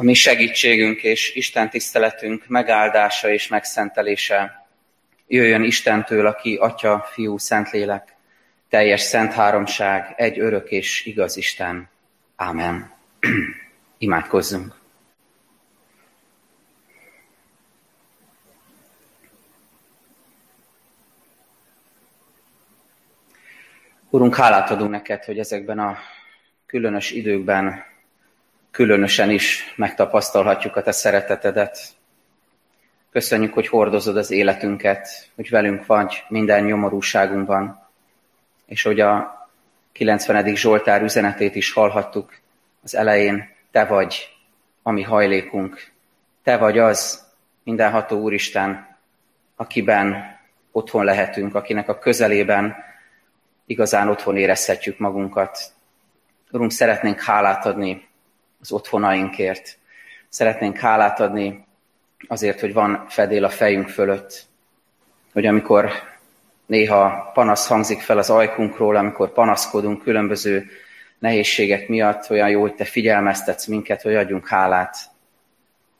A mi segítségünk és Isten tiszteletünk megáldása és megszentelése jöjjön Istentől, aki Atya, Fiú, Szentlélek, teljes szent háromság, egy örök és igaz Isten. Ámen. Imádkozzunk. Urunk, hálát adunk neked, hogy ezekben a különös időkben különösen is megtapasztalhatjuk a te szeretetedet. Köszönjük, hogy hordozod az életünket, hogy velünk vagy minden nyomorúságunkban, és hogy a 90. Zsoltár üzenetét is hallhattuk az elején, te vagy a mi hajlékunk, te vagy az, mindenható Úristen, akiben otthon lehetünk, akinek a közelében igazán otthon érezhetjük magunkat. Urunk, szeretnénk hálát adni az otthonainkért. Szeretnénk hálát adni azért, hogy van fedél a fejünk fölött, hogy amikor néha panasz hangzik fel az ajkunkról, amikor panaszkodunk különböző nehézségek miatt, olyan jó, hogy te figyelmeztetsz minket, hogy adjunk hálát,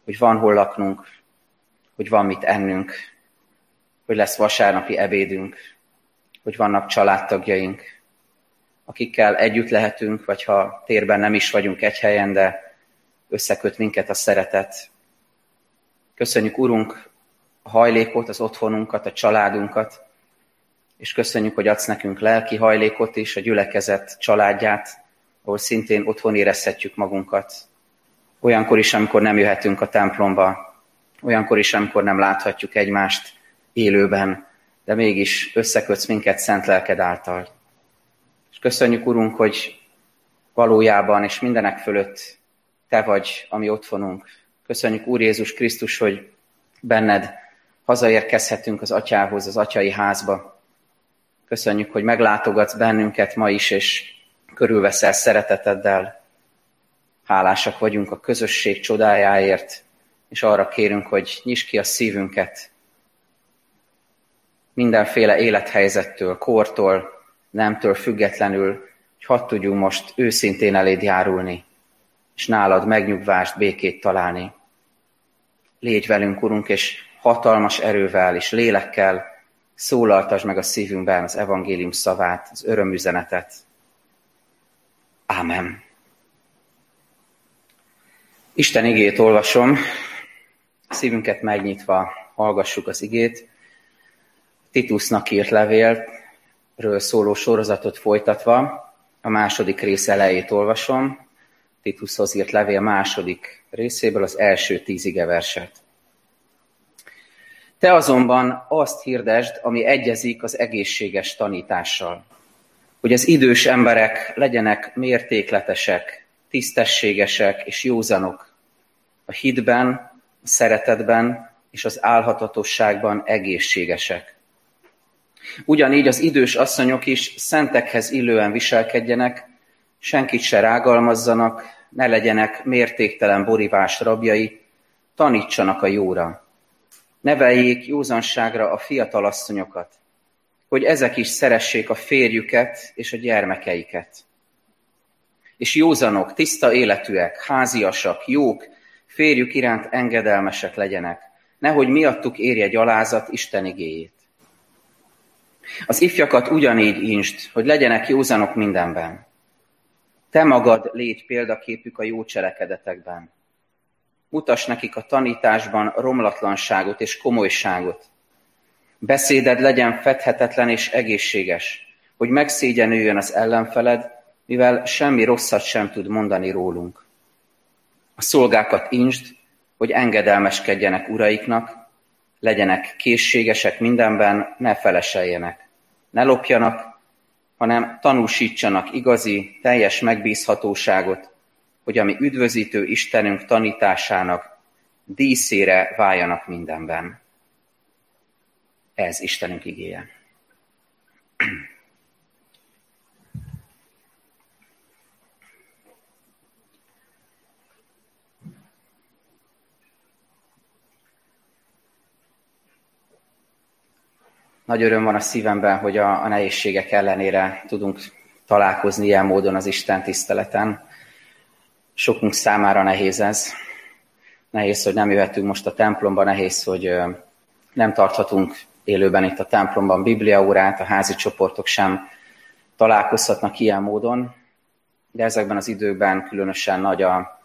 hogy van hol laknunk, hogy van mit ennünk, hogy lesz vasárnapi ebédünk, hogy vannak családtagjaink, akikkel együtt lehetünk, vagy ha térben nem is vagyunk egy helyen, de összeköt minket a szeretet. Köszönjük, Urunk, a hajlékot, az otthonunkat, a családunkat, és köszönjük, hogy adsz nekünk lelki hajlékot is, a gyülekezet családját, ahol szintén otthon érezhetjük magunkat. Olyankor is, amikor nem jöhetünk a templomba, olyankor is, amikor nem láthatjuk egymást élőben, de mégis összekötsz minket szent lelked által. Köszönjük, Urunk, hogy valójában és mindenek fölött Te vagy, ami otthonunk. Köszönjük, Úr Jézus Krisztus, hogy benned hazaérkezhetünk az atyához, az atyai házba. Köszönjük, hogy meglátogatsz bennünket ma is, és körülveszel szereteteddel. Hálásak vagyunk a közösség csodájáért, és arra kérünk, hogy nyisd ki a szívünket mindenféle élethelyzettől, kortól, nemtől függetlenül, hogy hadd tudjunk most őszintén eléd járulni, és nálad megnyugvást, békét találni. Légy velünk, Urunk, és hatalmas erővel és lélekkel szólaltasd meg a szívünkben az evangélium szavát, az örömüzenetet. Ámen. Isten igét olvasom, szívünket megnyitva hallgassuk az igét. Titusnak írt levélről szóló sorozatot folytatva, a második rész elejét olvasom, Titushoz írt levél második részéből az első tíz ige verset. Te azonban azt hirdesd, ami egyezik az egészséges tanítással, hogy az idős emberek legyenek mértékletesek, tisztességesek és józanok, a hitben, a szeretetben és az álhatatosságban egészségesek. Ugyanígy az idős asszonyok is szentekhez illően viselkedjenek, senkit se rágalmazzanak, ne legyenek mértéktelen borivás rabjai, tanítsanak a jóra. Neveljék józanságra a fiatal asszonyokat, hogy ezek is szeressék a férjüket és a gyermekeiket. És józanok, tiszta életűek, háziasak, jók, férjük iránt engedelmesek legyenek, nehogy miattuk érje gyalázat Isten igéjét. Az ifjakat ugyanígy inst, hogy legyenek józanok mindenben. Te magad légy példaképük a jó cselekedetekben. Mutass nekik a tanításban romlatlanságot és komolyságot. Beszéded legyen fedhetetlen és egészséges, hogy megszégyenüljön az ellenfeled, mivel semmi rosszat sem tud mondani rólunk. A szolgákat insd, hogy engedelmeskedjenek uraiknak, legyenek készségesek mindenben, ne feleseljenek. Ne lopjanak, hanem tanúsítsanak igazi, teljes megbízhatóságot, hogy ami üdvözítő Istenünk tanításának díszére váljanak mindenben. Ez Istenünk igéje. Nagy öröm van a szívemben, hogy a, a nehézségek ellenére tudunk találkozni ilyen módon az Isten tiszteleten. Sokunk számára nehéz ez. nehéz, hogy nem jöhetünk most a templomba, nehéz, hogy nem tarthatunk élőben itt a templomban bibliaórát, a házi csoportok sem találkozhatnak ilyen módon, de ezekben az időkben különösen nagy a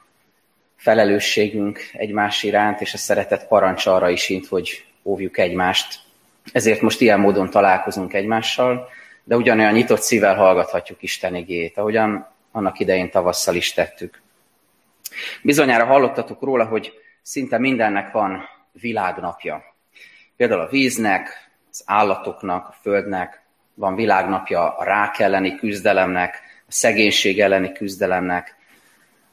felelősségünk egymás iránt, és a szeretet parancs arra is int, hogy óvjuk egymást. Ezért most ilyen módon találkozunk egymással, de ugyanolyan nyitott szívvel hallgathatjuk Isten igét, ahogyan annak idején tavasszal is tettük. Bizonyára hallottatok róla, hogy szinte mindennek van világnapja. Például a víznek, az állatoknak, a földnek van világnapja a rák elleni küzdelemnek, a szegénység elleni küzdelemnek,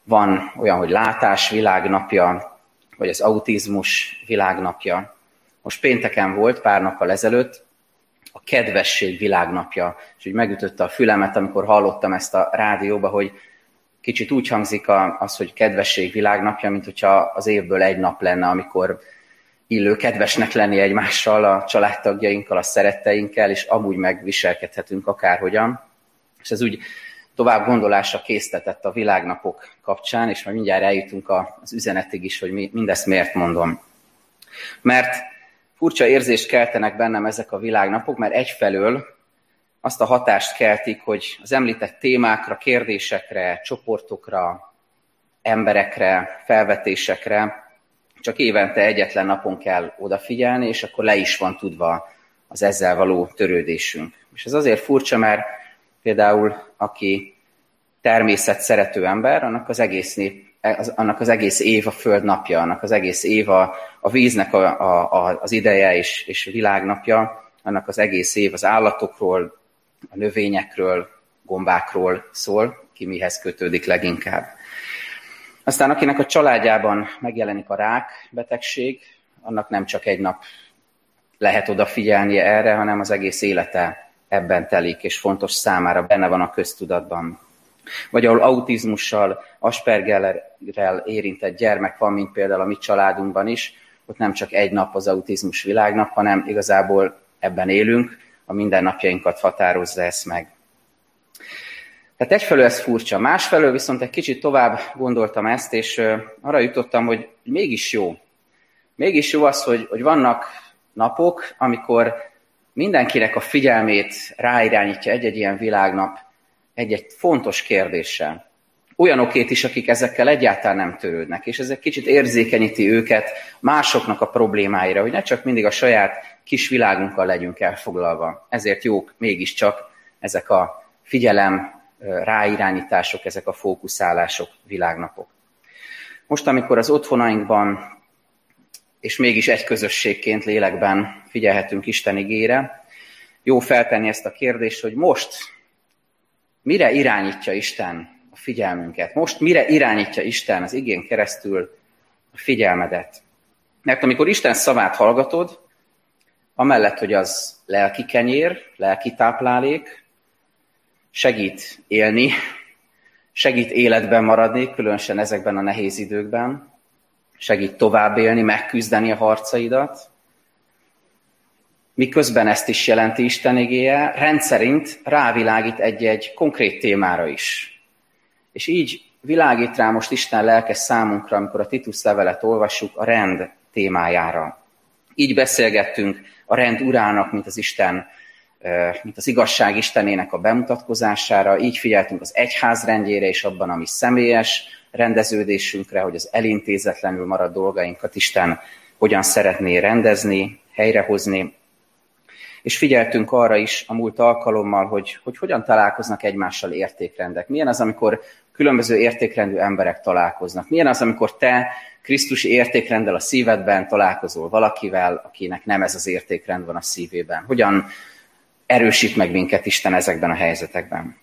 van olyan, hogy látás világnapja, vagy az autizmus világnapja. Most pénteken volt, pár nappal ezelőtt, a kedvesség világnapja, és úgy megütötte a fülemet, amikor hallottam ezt a rádióba, hogy kicsit úgy hangzik az, hogy kedvesség világnapja, mint hogyha az évből egy nap lenne, amikor illő kedvesnek lenni egymással, a családtagjainkkal, a szeretteinkkel, és amúgy megviselkedhetünk akárhogyan. És ez úgy tovább gondolásra késztetett a világnapok kapcsán, és majd mindjárt eljutunk az üzenetig is, hogy mindezt miért mondom. Mert furcsa érzést keltenek bennem ezek a világnapok, mert egyfelől azt a hatást keltik, hogy az említett témákra, kérdésekre, csoportokra, emberekre, felvetésekre csak évente egyetlen napon kell odafigyelni, és akkor le is van tudva az ezzel való törődésünk. És ez azért furcsa, mert például aki természet szerető ember, annak az egész nép, annak az egész év a föld napja, annak az egész év a, a víznek a, a, az ideje és, és világnapja, annak az egész év az állatokról, a növényekről, gombákról szól, ki mihez kötődik leginkább. Aztán akinek a családjában megjelenik a rák betegség, annak nem csak egy nap lehet odafigyelnie erre, hanem az egész élete ebben telik, és fontos számára, benne van a köztudatban. Vagy ahol autizmussal, Aspergerrel érintett gyermek van, mint például a mi családunkban is, ott nem csak egy nap az autizmus világnap, hanem igazából ebben élünk, a mindennapjainkat határozza ezt meg. Tehát egyfelől ez furcsa, másfelől viszont egy kicsit tovább gondoltam ezt, és arra jutottam, hogy mégis jó. Mégis jó az, hogy, hogy vannak napok, amikor mindenkinek a figyelmét ráirányítja egy-egy ilyen világnap egy-egy fontos kérdéssel. Olyanokét is, akik ezekkel egyáltalán nem törődnek, és ez egy kicsit érzékenyíti őket másoknak a problémáira, hogy ne csak mindig a saját kis világunkkal legyünk elfoglalva. Ezért jók mégiscsak ezek a figyelem ráirányítások, ezek a fókuszálások, világnapok. Most, amikor az otthonainkban és mégis egy közösségként lélekben figyelhetünk Isten igére, jó feltenni ezt a kérdést, hogy most mire irányítja Isten a figyelmünket? Most mire irányítja Isten az igén keresztül a figyelmedet? Mert amikor Isten szavát hallgatod, amellett, hogy az lelki kenyér, lelki táplálék, segít élni, segít életben maradni, különösen ezekben a nehéz időkben, segít tovább élni, megküzdeni a harcaidat, miközben ezt is jelenti Isten igéje, rendszerint rávilágít egy-egy konkrét témára is. És így világít rá most Isten lelke számunkra, amikor a Titus levelet olvassuk, a rend témájára. Így beszélgettünk a rend urának, mint az Isten, mint az igazság Istenének a bemutatkozására, így figyeltünk az egyház rendjére és abban, ami személyes rendeződésünkre, hogy az elintézetlenül maradt dolgainkat Isten hogyan szeretné rendezni, helyrehozni, és figyeltünk arra is a múlt alkalommal, hogy, hogy hogyan találkoznak egymással értékrendek. Milyen az, amikor különböző értékrendű emberek találkoznak. Milyen az, amikor te Krisztusi értékrenddel a szívedben találkozol valakivel, akinek nem ez az értékrend van a szívében. Hogyan erősít meg minket Isten ezekben a helyzetekben.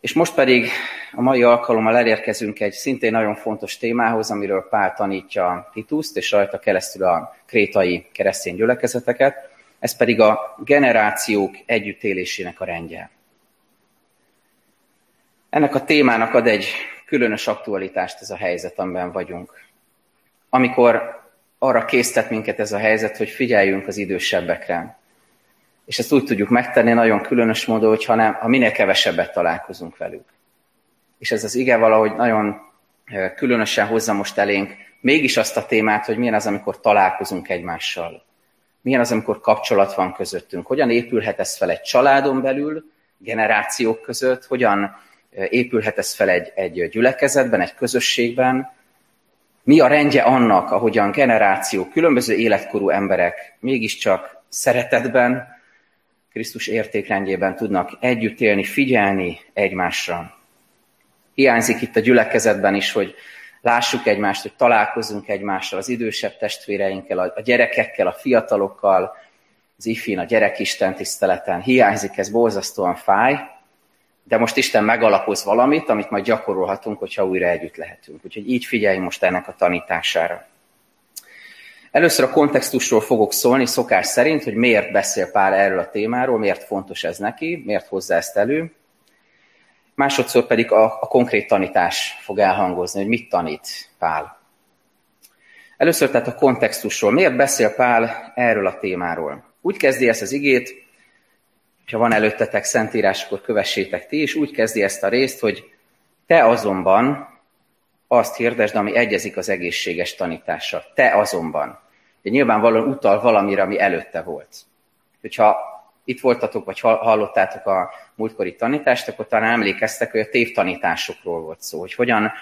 És most pedig a mai alkalommal elérkezünk egy szintén nagyon fontos témához, amiről Pál tanítja Tituszt, és rajta keresztül a krétai keresztény gyülekezeteket ez pedig a generációk együttélésének a rendje. Ennek a témának ad egy különös aktualitást ez a helyzet, amiben vagyunk. Amikor arra késztet minket ez a helyzet, hogy figyeljünk az idősebbekre. És ezt úgy tudjuk megtenni nagyon különös módon, hogy ha, nem, ha minél kevesebbet találkozunk velük. És ez az ige valahogy nagyon különösen hozza most elénk mégis azt a témát, hogy milyen az, amikor találkozunk egymással. Milyen az, amikor kapcsolat van közöttünk. Hogyan épülhet ez fel egy családon belül, generációk között, hogyan épülhet ez fel egy, egy gyülekezetben, egy közösségben, mi a rendje annak, ahogyan generációk, különböző életkorú emberek mégiscsak szeretetben, Krisztus értékrendjében tudnak együtt élni, figyelni egymásra. Hiányzik itt a gyülekezetben is, hogy lássuk egymást, hogy találkozunk egymással, az idősebb testvéreinkkel, a gyerekekkel, a fiatalokkal, az ifin, a gyerekisten tiszteleten. Hiányzik, ez borzasztóan fáj, de most Isten megalapoz valamit, amit majd gyakorolhatunk, hogyha újra együtt lehetünk. Úgyhogy így figyeljünk most ennek a tanítására. Először a kontextusról fogok szólni, szokás szerint, hogy miért beszél Pál erről a témáról, miért fontos ez neki, miért hozza ezt elő. Másodszor pedig a, a konkrét tanítás fog elhangozni, hogy mit tanít Pál. Először tehát a kontextusról. Miért beszél Pál erről a témáról? Úgy kezdi ezt az igét, ha van előttetek szentírás, akkor kövessétek ti is. Úgy kezdi ezt a részt, hogy te azonban azt hirdesd, ami egyezik az egészséges tanítással. Te azonban. De nyilvánvalóan utal valamire, ami előtte volt. Hogyha itt voltatok, vagy hallottátok a múltkori tanítást, akkor talán emlékeztek, hogy a tévtanításokról volt szó, hogy hogyan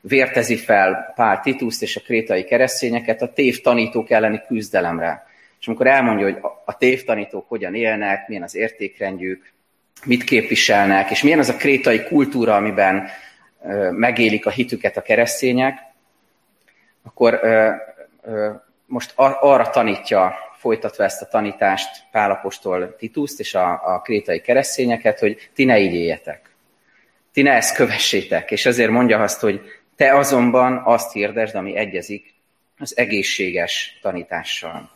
vértezi fel Pál Tituszt és a krétai keresztényeket a tévtanítók elleni küzdelemre. És amikor elmondja, hogy a tévtanítók hogyan élnek, milyen az értékrendjük, mit képviselnek, és milyen az a krétai kultúra, amiben megélik a hitüket a keresztények, akkor most arra tanítja, folytatva ezt a tanítást Pálapostól Tituszt és a, a krétai keresztényeket, hogy ti ne így éljetek. Ti ne ezt kövessétek. És ezért mondja azt, hogy te azonban azt hirdesd, ami egyezik az egészséges tanítással.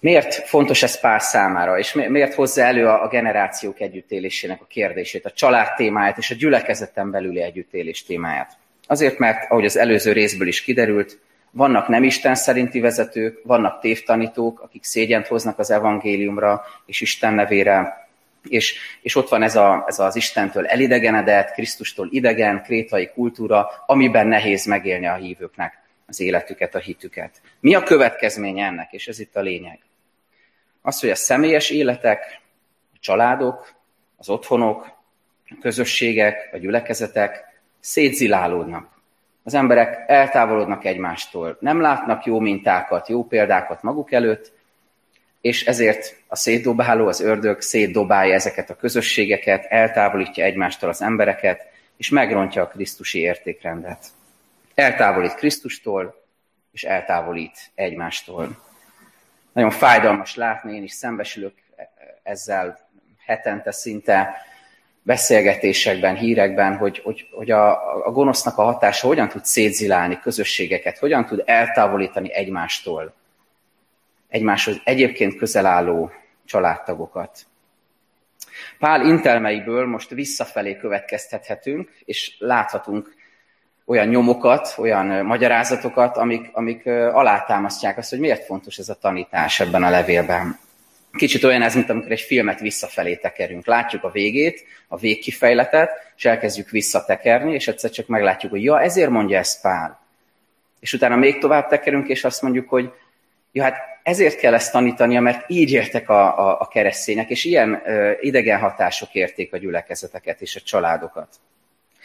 Miért fontos ez pár számára, és miért hozza elő a generációk együttélésének a kérdését, a család témáját és a gyülekezeten belüli együttélés témáját? Azért, mert, ahogy az előző részből is kiderült, vannak nem Isten szerinti vezetők, vannak tévtanítók, akik szégyent hoznak az evangéliumra és Isten nevére, és, és ott van ez, a, ez az Istentől elidegenedett, Krisztustól idegen, krétai kultúra, amiben nehéz megélni a hívőknek az életüket, a hitüket. Mi a következménye ennek? És ez itt a lényeg. Az, hogy a személyes életek, a családok, az otthonok, a közösségek, a gyülekezetek szétzilálódnak. Az emberek eltávolodnak egymástól, nem látnak jó mintákat, jó példákat maguk előtt, és ezért a szétdobáló, az ördög szétdobálja ezeket a közösségeket, eltávolítja egymástól az embereket, és megrontja a Krisztusi értékrendet. Eltávolít Krisztustól, és eltávolít egymástól. Nagyon fájdalmas látni, én is szembesülök ezzel hetente szinte beszélgetésekben, hírekben, hogy, hogy, hogy a, a gonosznak a hatása hogyan tud szétzilálni közösségeket, hogyan tud eltávolítani egymástól, egymáshoz egyébként közel álló családtagokat. Pál intelmeiből most visszafelé következtethetünk, és láthatunk olyan nyomokat, olyan magyarázatokat, amik, amik alátámasztják azt, hogy miért fontos ez a tanítás ebben a levélben. Kicsit olyan ez, mint amikor egy filmet visszafelé tekerünk. Látjuk a végét, a végkifejletet, és elkezdjük visszatekerni, és egyszer csak meglátjuk, hogy ja, ezért mondja ezt Pál. És utána még tovább tekerünk, és azt mondjuk, hogy ja, hát ezért kell ezt tanítania, mert így értek a, a, a keresztények, és ilyen ö, idegen hatások érték a gyülekezeteket és a családokat.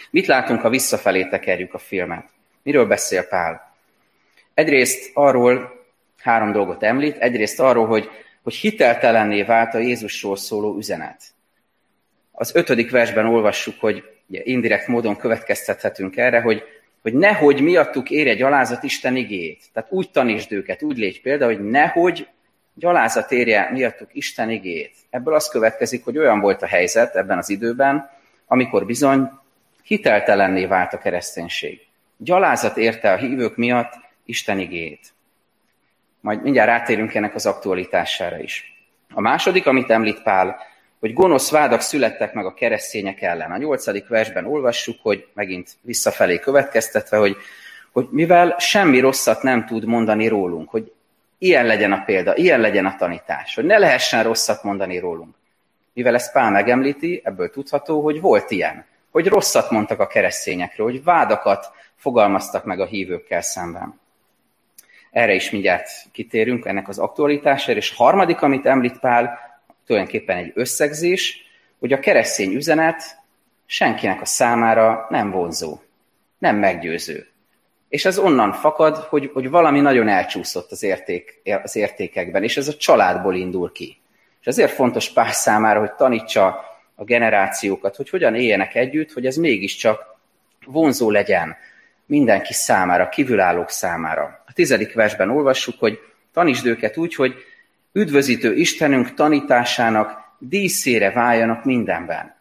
Mit látunk, ha visszafelé tekerjük a filmet? Miről beszél Pál? Egyrészt arról három dolgot említ, egyrészt arról, hogy, hogy hiteltelenné vált a Jézusról szóló üzenet. Az ötödik versben olvassuk, hogy indirekt módon következtethetünk erre, hogy, hogy nehogy miattuk érje gyalázat Isten igét. Tehát úgy tanítsd őket, úgy légy példa, hogy nehogy gyalázat érje miattuk Isten igét. Ebből az következik, hogy olyan volt a helyzet ebben az időben, amikor bizony hiteltelenné vált a kereszténység. Gyalázat érte a hívők miatt Isten igét. Majd mindjárt rátérünk ennek az aktualitására is. A második, amit említ Pál, hogy gonosz vádak születtek meg a keresztények ellen. A nyolcadik versben olvassuk, hogy megint visszafelé következtetve, hogy, hogy mivel semmi rosszat nem tud mondani rólunk, hogy ilyen legyen a példa, ilyen legyen a tanítás, hogy ne lehessen rosszat mondani rólunk. Mivel ezt Pál megemlíti, ebből tudható, hogy volt ilyen hogy rosszat mondtak a keresztényekről, hogy vádakat fogalmaztak meg a hívőkkel szemben. Erre is mindjárt kitérünk, ennek az aktualitására. És harmadik, amit említ Pál, tulajdonképpen egy összegzés, hogy a keresztény üzenet senkinek a számára nem vonzó, nem meggyőző. És ez onnan fakad, hogy, hogy valami nagyon elcsúszott az, érték, az értékekben, és ez a családból indul ki. És ezért fontos Pál számára, hogy tanítsa a generációkat, hogy hogyan éljenek együtt, hogy ez mégiscsak vonzó legyen mindenki számára, kívülállók számára. A tizedik versben olvassuk, hogy tanítsd őket úgy, hogy üdvözítő Istenünk tanításának díszére váljanak mindenben.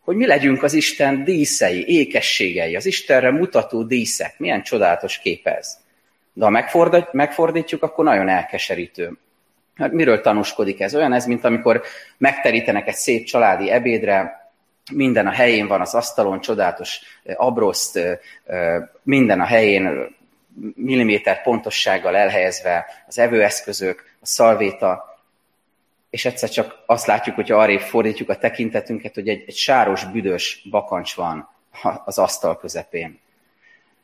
Hogy mi legyünk az Isten díszei, ékességei, az Istenre mutató díszek. Milyen csodálatos kép ez. De ha megfordítjuk, akkor nagyon elkeserítő. Hát miről tanúskodik ez? Olyan ez, mint amikor megterítenek egy szép családi ebédre, minden a helyén van az asztalon, csodálatos abroszt, minden a helyén milliméter pontossággal elhelyezve az evőeszközök, a szalvéta, és egyszer csak azt látjuk, hogy arrébb fordítjuk a tekintetünket, hogy egy, egy sáros, büdös bakancs van az asztal közepén.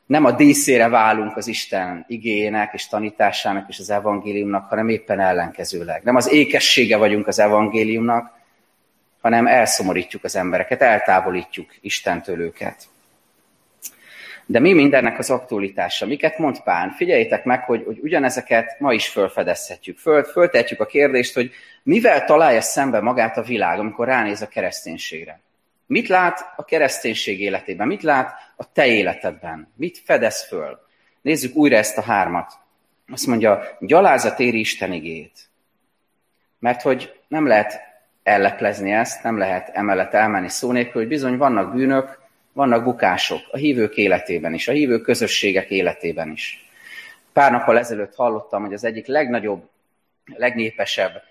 Nem a díszére válunk az Isten igének és tanításának és az evangéliumnak, hanem éppen ellenkezőleg. Nem az ékessége vagyunk az evangéliumnak, hanem elszomorítjuk az embereket, eltávolítjuk Istentől őket. De mi mindennek az aktualitása? Miket mond Pán? Figyeljétek meg, hogy, hogy ugyanezeket ma is felfedezhetjük. Föl, föltetjük a kérdést, hogy mivel találja szembe magát a világ, amikor ránéz a kereszténységre. Mit lát a kereszténység életében? Mit lát a te életedben? Mit fedez föl? Nézzük újra ezt a hármat. Azt mondja, gyalázat éri Isten igét. Mert hogy nem lehet elleplezni ezt, nem lehet emellett elmenni szó nélkül, hogy bizony vannak bűnök, vannak bukások a hívők életében is, a hívők közösségek életében is. Pár nappal ezelőtt hallottam, hogy az egyik legnagyobb, legnépesebb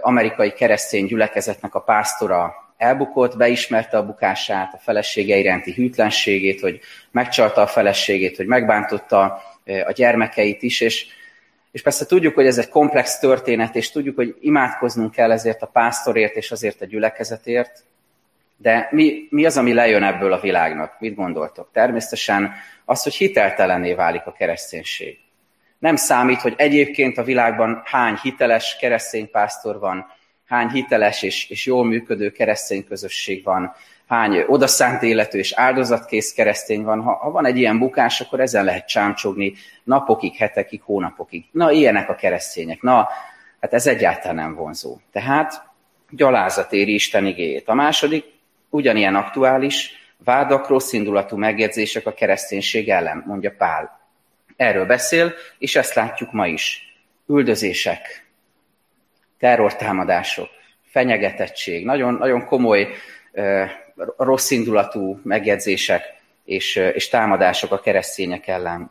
amerikai keresztény gyülekezetnek a pásztora elbukott, beismerte a bukását, a felesége iránti hűtlenségét, hogy megcsalta a feleségét, hogy megbántotta a gyermekeit is, és és persze tudjuk, hogy ez egy komplex történet, és tudjuk, hogy imádkoznunk kell ezért a pásztorért és azért a gyülekezetért, de mi, mi az, ami lejön ebből a világnak? Mit gondoltok? Természetesen az, hogy hiteltelenné válik a kereszténység. Nem számít, hogy egyébként a világban hány hiteles keresztény pásztor van, hány hiteles és, és jól működő keresztény közösség van, hány odaszánt életű és áldozatkész keresztény van. Ha, ha van egy ilyen bukás, akkor ezen lehet csámcsogni napokig, hetekig, hónapokig. Na, ilyenek a keresztények. Na, hát ez egyáltalán nem vonzó. Tehát gyalázat éri Isten igéjét. A második, ugyanilyen aktuális, vádak, rosszindulatú megjegyzések a kereszténység ellen, mondja Pál. Erről beszél, és ezt látjuk ma is. Üldözések, terrortámadások, fenyegetettség, nagyon, nagyon komoly rossz indulatú megjegyzések és, és támadások a keresztények ellen.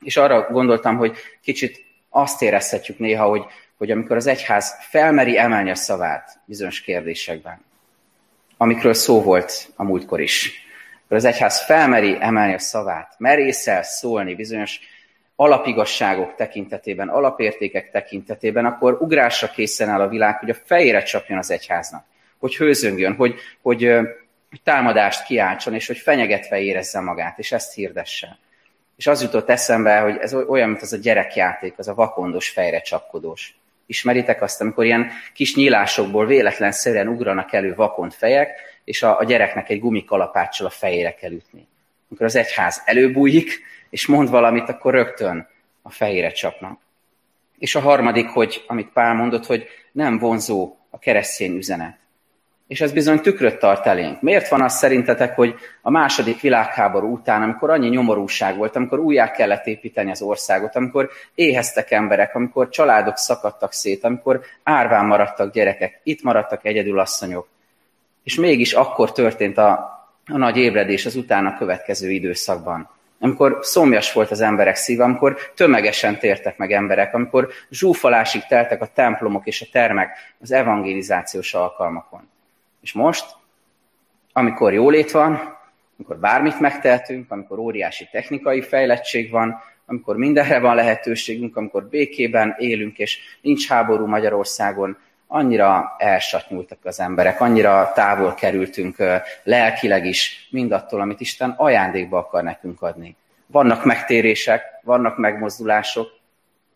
És arra gondoltam, hogy kicsit azt érezhetjük néha, hogy, hogy amikor az egyház felmeri emelni a szavát bizonyos kérdésekben, amikről szó volt a múltkor is, az egyház felmeri emelni a szavát, merészel szólni bizonyos alapigasságok tekintetében, alapértékek tekintetében, akkor ugrásra készen áll a világ, hogy a fejére csapjon az egyháznak, hogy hőzöngjön, hogy, hogy hogy támadást kiáltson, és hogy fenyegetve érezze magát, és ezt hirdesse. És az jutott eszembe, hogy ez olyan, mint az a gyerekjáték, az a vakondos, fejre csapkodós. Ismeritek azt, amikor ilyen kis nyílásokból véletlenszerűen ugranak elő vakont fejek, és a, a gyereknek egy gumikalapáccsal a fejére kell ütni. Amikor az egyház előbújik, és mond valamit, akkor rögtön a fejére csapnak. És a harmadik, hogy amit Pál mondott, hogy nem vonzó a keresztény üzenet és ez bizony tükröt tart elénk. Miért van az szerintetek, hogy a második világháború után, amikor annyi nyomorúság volt, amikor újjá kellett építeni az országot, amikor éheztek emberek, amikor családok szakadtak szét, amikor árván maradtak gyerekek, itt maradtak egyedül asszonyok, és mégis akkor történt a, a nagy ébredés az utána következő időszakban. Amikor szomjas volt az emberek szíve, amikor tömegesen tértek meg emberek, amikor zsúfolásig teltek a templomok és a termek az evangelizációs alkalmakon. És most, amikor jólét van, amikor bármit megtehetünk, amikor óriási technikai fejlettség van, amikor mindenre van lehetőségünk, amikor békében élünk, és nincs háború Magyarországon, annyira elsatnyultak az emberek, annyira távol kerültünk lelkileg is mindattól, amit Isten ajándékba akar nekünk adni. Vannak megtérések, vannak megmozdulások,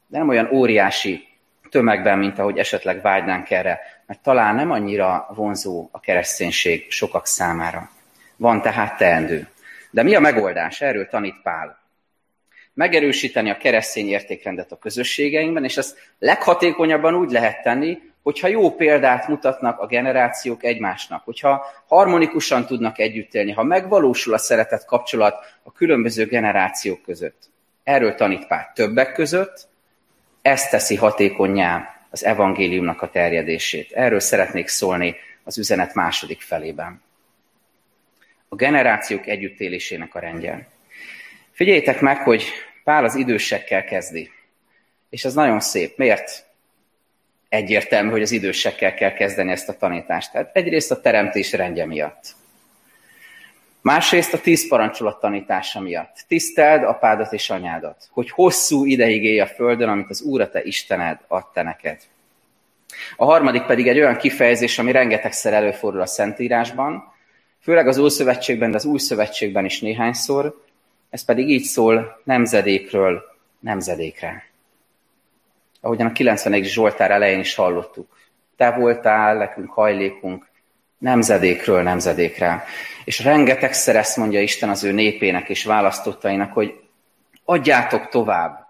de nem olyan óriási tömegben, mint ahogy esetleg vágynánk erre, mert talán nem annyira vonzó a kereszténység sokak számára. Van tehát teendő. De mi a megoldás? Erről tanít Pál. Megerősíteni a keresztény értékrendet a közösségeinkben, és ezt leghatékonyabban úgy lehet tenni, hogyha jó példát mutatnak a generációk egymásnak, hogyha harmonikusan tudnak együtt élni, ha megvalósul a szeretet kapcsolat a különböző generációk között. Erről tanít Pál többek között, ez teszi hatékonyá az evangéliumnak a terjedését. Erről szeretnék szólni az üzenet második felében. A generációk együttélésének a rendje. Figyeljétek meg, hogy Pál az idősekkel kezdi. És ez nagyon szép. Miért? Egyértelmű, hogy az idősekkel kell kezdeni ezt a tanítást. Tehát egyrészt a teremtés rendje miatt. Másrészt a tíz parancsolat tanítása miatt. Tiszteld apádat és anyádat, hogy hosszú ideig élj a földön, amit az Úr a te Istened adta neked. A harmadik pedig egy olyan kifejezés, ami rengetegszer előfordul a Szentírásban, főleg az Ószövetségben, de az Új Szövetségben is néhányszor, ez pedig így szól nemzedékről nemzedékre. Ahogyan a 91. Zsoltár elején is hallottuk. Te voltál, nekünk hajlékunk, nemzedékről nemzedékre. És rengetegszer ezt mondja Isten az ő népének és választottainak, hogy adjátok tovább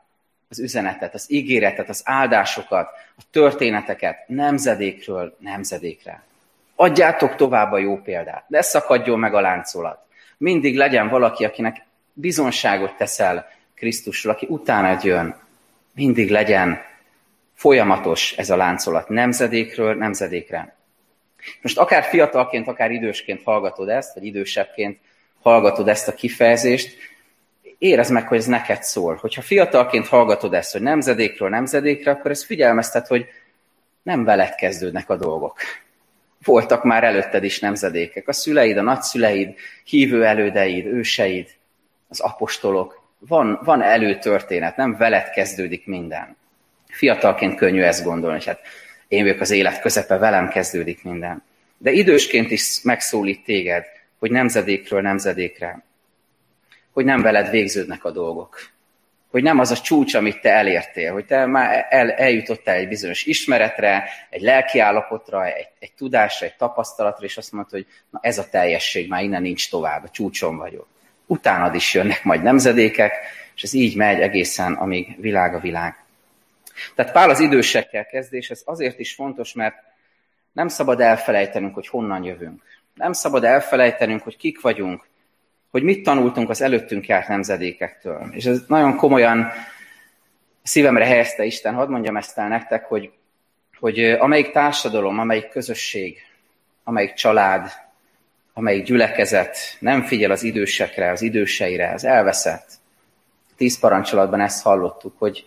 az üzenetet, az ígéretet, az áldásokat, a történeteket nemzedékről nemzedékre. Adjátok tovább a jó példát. Ne szakadjon meg a láncolat. Mindig legyen valaki, akinek bizonságot teszel Krisztusról, aki utána jön. Mindig legyen folyamatos ez a láncolat nemzedékről nemzedékre. Most akár fiatalként, akár idősként hallgatod ezt, vagy idősebbként hallgatod ezt a kifejezést, érezd meg, hogy ez neked szól. Hogyha fiatalként hallgatod ezt, hogy nemzedékről nemzedékre, akkor ez figyelmeztet, hogy nem veled kezdődnek a dolgok. Voltak már előtted is nemzedékek. A szüleid, a nagyszüleid, hívő elődeid, őseid, az apostolok. Van, van előtörténet, nem veled kezdődik minden. Fiatalként könnyű ezt gondolni, hát én vagyok az élet közepe, velem kezdődik minden. De idősként is megszólít téged, hogy nemzedékről nemzedékre, hogy nem veled végződnek a dolgok. Hogy nem az a csúcs, amit te elértél, hogy te már el, eljutottál egy bizonyos ismeretre, egy lelki egy, egy tudásra, egy tapasztalatra, és azt mondod, hogy na ez a teljesség, már innen nincs tovább, a csúcson vagyok. Utánad is jönnek majd nemzedékek, és ez így megy egészen, amíg világ a világ. Tehát Pál az idősekkel kezdés, ez azért is fontos, mert nem szabad elfelejtenünk, hogy honnan jövünk. Nem szabad elfelejtenünk, hogy kik vagyunk, hogy mit tanultunk az előttünk járt nemzedékektől. És ez nagyon komolyan szívemre helyezte Isten, hadd mondjam ezt el nektek, hogy, hogy amelyik társadalom, amelyik közösség, amelyik család, amelyik gyülekezet nem figyel az idősekre, az időseire, az elveszett. Tíz parancsolatban ezt hallottuk, hogy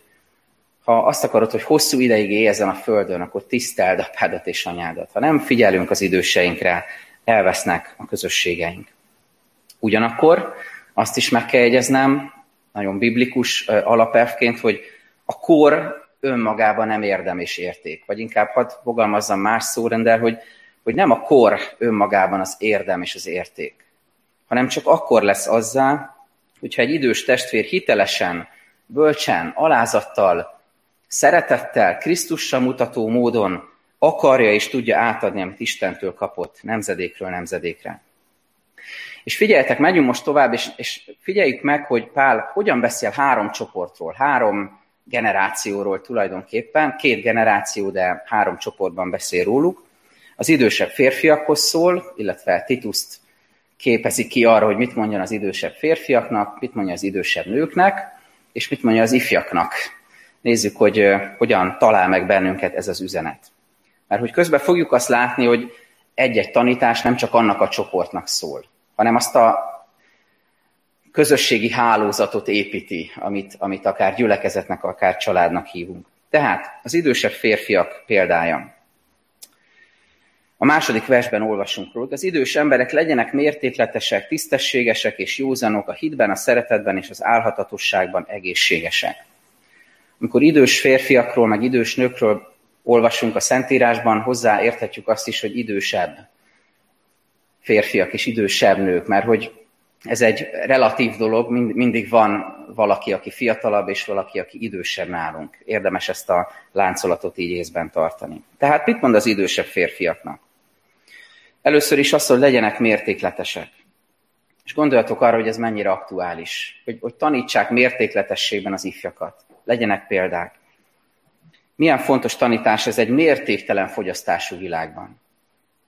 ha azt akarod, hogy hosszú ideig élj ezen a földön, akkor tiszteld apádat és anyádat. Ha nem figyelünk az időseinkre, elvesznek a közösségeink. Ugyanakkor azt is meg kell jegyeznem, nagyon biblikus alapelvként, hogy a kor önmagában nem érdem és érték. Vagy inkább hadd fogalmazzam más szórendel, hogy, hogy nem a kor önmagában az érdem és az érték, hanem csak akkor lesz azzá, hogyha egy idős testvér hitelesen, bölcsen, alázattal, szeretettel, Krisztussal mutató módon akarja és tudja átadni, amit Istentől kapott nemzedékről nemzedékre. És figyeljetek, megyünk most tovább, és, és figyeljük meg, hogy Pál hogyan beszél három csoportról, három generációról tulajdonképpen, két generáció, de három csoportban beszél róluk. Az idősebb férfiakhoz szól, illetve Tituszt képezi ki arra, hogy mit mondjon az idősebb férfiaknak, mit mondja az idősebb nőknek, és mit mondja az ifjaknak, nézzük, hogy hogyan talál meg bennünket ez az üzenet. Mert hogy közben fogjuk azt látni, hogy egy-egy tanítás nem csak annak a csoportnak szól, hanem azt a közösségi hálózatot építi, amit, amit akár gyülekezetnek, akár családnak hívunk. Tehát az idősebb férfiak példája. A második versben olvasunk róla, az idős emberek legyenek mértékletesek, tisztességesek és józanok a hitben, a szeretetben és az álhatatosságban egészségesek amikor idős férfiakról, meg idős nőkről olvasunk a Szentírásban, hozzáérthetjük azt is, hogy idősebb férfiak és idősebb nők, mert hogy ez egy relatív dolog, mindig van valaki, aki fiatalabb, és valaki, aki idősebb nálunk. Érdemes ezt a láncolatot így észben tartani. Tehát mit mond az idősebb férfiaknak? Először is azt, hogy legyenek mértékletesek. És gondoljatok arra, hogy ez mennyire aktuális, hogy, hogy tanítsák mértékletességben az ifjakat. Legyenek példák. Milyen fontos tanítás ez egy mértéktelen fogyasztású világban.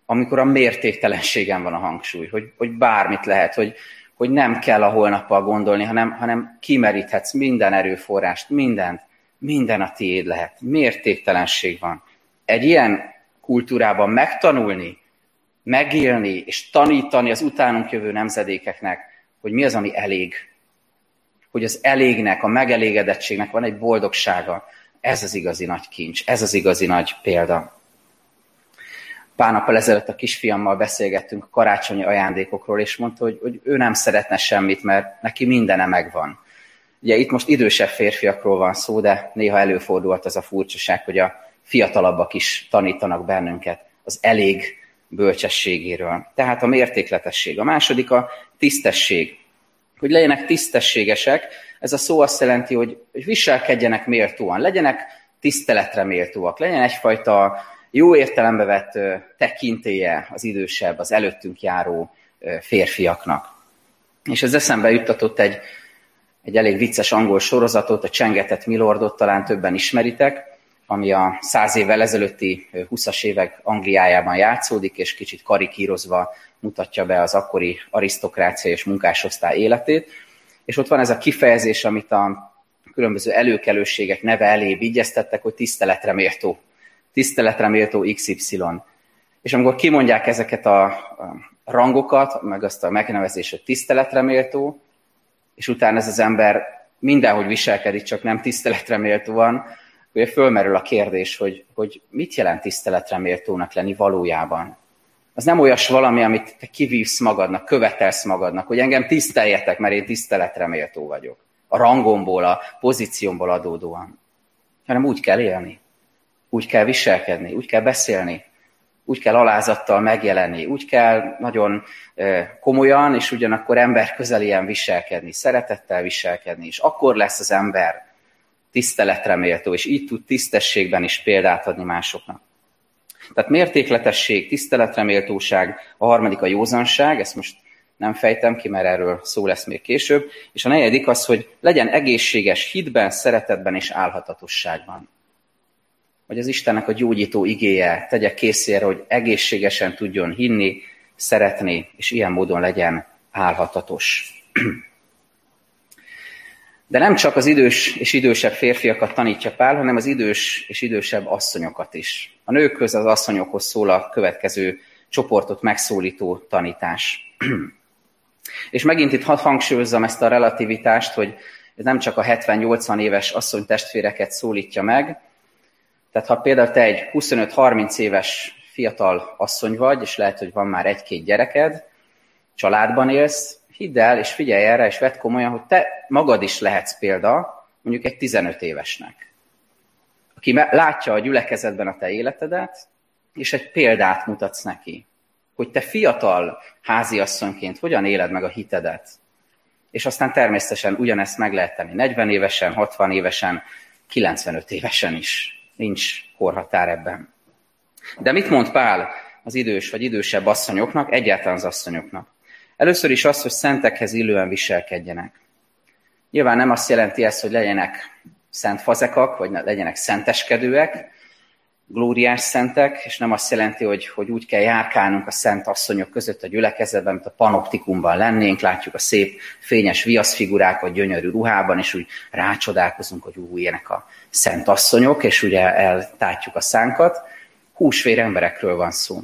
Amikor a mértéktelenségen van a hangsúly, hogy, hogy bármit lehet, hogy, hogy nem kell a holnappal gondolni, hanem, hanem kimeríthetsz minden erőforrást, mindent, minden a tiéd lehet. Mértéktelenség van. Egy ilyen kultúrában megtanulni, megélni és tanítani az utánunk jövő nemzedékeknek, hogy mi az, ami elég. Hogy az elégnek, a megelégedettségnek van egy boldogsága. Ez az igazi nagy kincs, ez az igazi nagy példa. Pár nappal ezelőtt a kisfiammal beszélgettünk a karácsonyi ajándékokról, és mondta, hogy, hogy ő nem szeretne semmit, mert neki mindene megvan. Ugye itt most idősebb férfiakról van szó, de néha előfordult az a furcsaság, hogy a fiatalabbak is tanítanak bennünket az elég bölcsességéről. Tehát a mértékletesség. A második a tisztesség. Hogy legyenek tisztességesek, ez a szó azt jelenti, hogy, hogy viselkedjenek méltóan, legyenek tiszteletre méltóak, legyen egyfajta jó értelembe vett tekintélye az idősebb, az előttünk járó férfiaknak. És ez eszembe juttatott egy, egy elég vicces angol sorozatot, a Csengetett Milordot talán többen ismeritek, ami a száz évvel ezelőtti 20-as évek Angliájában játszódik, és kicsit karikírozva mutatja be az akkori arisztokrácia és munkásosztály életét. És ott van ez a kifejezés, amit a különböző előkelőségek neve elé vigyeztettek, hogy tiszteletre méltó. Tiszteletre méltó XY. És amikor kimondják ezeket a rangokat, meg azt a megnevezést, hogy tiszteletre méltó, és utána ez az ember mindenhogy viselkedik, csak nem tiszteletre méltóan, ugye fölmerül a kérdés, hogy, hogy mit jelent tiszteletre méltónak lenni valójában. Az nem olyas valami, amit te kivívsz magadnak, követelsz magadnak, hogy engem tiszteljetek, mert én tiszteletre méltó vagyok. A rangomból, a pozíciómból adódóan. Hanem úgy kell élni. Úgy kell viselkedni, úgy kell beszélni, úgy kell alázattal megjelenni, úgy kell nagyon komolyan, és ugyanakkor ember közelien viselkedni, szeretettel viselkedni, és akkor lesz az ember tiszteletre méltó, és így tud tisztességben is példát adni másoknak. Tehát mértékletesség, tiszteletre méltóság, a harmadik a józanság, ezt most nem fejtem ki, mert erről szó lesz még később, és a negyedik az, hogy legyen egészséges hitben, szeretetben és álhatatosságban. Hogy az Istennek a gyógyító igéje tegye készére, hogy egészségesen tudjon hinni, szeretni, és ilyen módon legyen álhatatos. De nem csak az idős és idősebb férfiakat tanítja Pál, hanem az idős és idősebb asszonyokat is. A nőkhöz, az asszonyokhoz szól a következő csoportot megszólító tanítás. és megint itt hangsúlyozzam ezt a relativitást, hogy ez nem csak a 70-80 éves asszony testvéreket szólítja meg, tehát ha például te egy 25-30 éves fiatal asszony vagy, és lehet, hogy van már egy-két gyereked, családban élsz, hidd el, és figyelj erre, és vedd komolyan, hogy te magad is lehetsz példa, mondjuk egy 15 évesnek, aki látja a gyülekezetben a te életedet, és egy példát mutatsz neki, hogy te fiatal háziasszonyként hogyan éled meg a hitedet. És aztán természetesen ugyanezt meg lehet tenni 40 évesen, 60 évesen, 95 évesen is. Nincs korhatár ebben. De mit mond Pál az idős vagy idősebb asszonyoknak, egyáltalán az asszonyoknak? Először is az, hogy szentekhez illően viselkedjenek. Nyilván nem azt jelenti ez, hogy legyenek szent fazekak, vagy legyenek szenteskedőek, glóriás szentek, és nem azt jelenti, hogy, hogy úgy kell járkálnunk a szent asszonyok között a gyülekezetben, mint a panoptikumban lennénk, látjuk a szép fényes viaszfigurákat gyönyörű ruhában, és úgy rácsodálkozunk, hogy új, ilyenek a szent asszonyok, és ugye eltátjuk a szánkat. Húsvér emberekről van szó.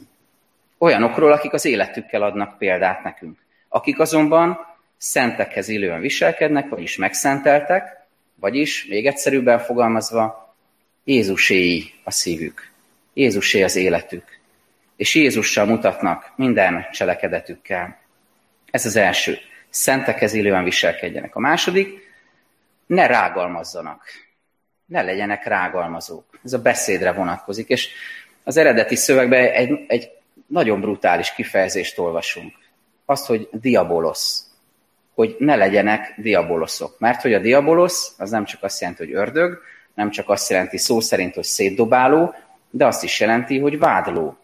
Olyanokról, akik az életükkel adnak példát nekünk akik azonban szentekhez illően viselkednek, vagyis megszenteltek, vagyis, még egyszerűbben fogalmazva, Jézuséi a szívük, Jézusé az életük, és Jézussal mutatnak minden cselekedetükkel. Ez az első. Szentekhez illően viselkedjenek. A második, ne rágalmazzanak. ne legyenek rágalmazók. Ez a beszédre vonatkozik, és az eredeti szövegben egy, egy nagyon brutális kifejezést olvasunk. Azt, hogy diabolosz, hogy ne legyenek diaboloszok. Mert hogy a diabolosz az nem csak azt jelenti, hogy ördög, nem csak azt jelenti szó szerint, hogy szétdobáló, de azt is jelenti, hogy vádló.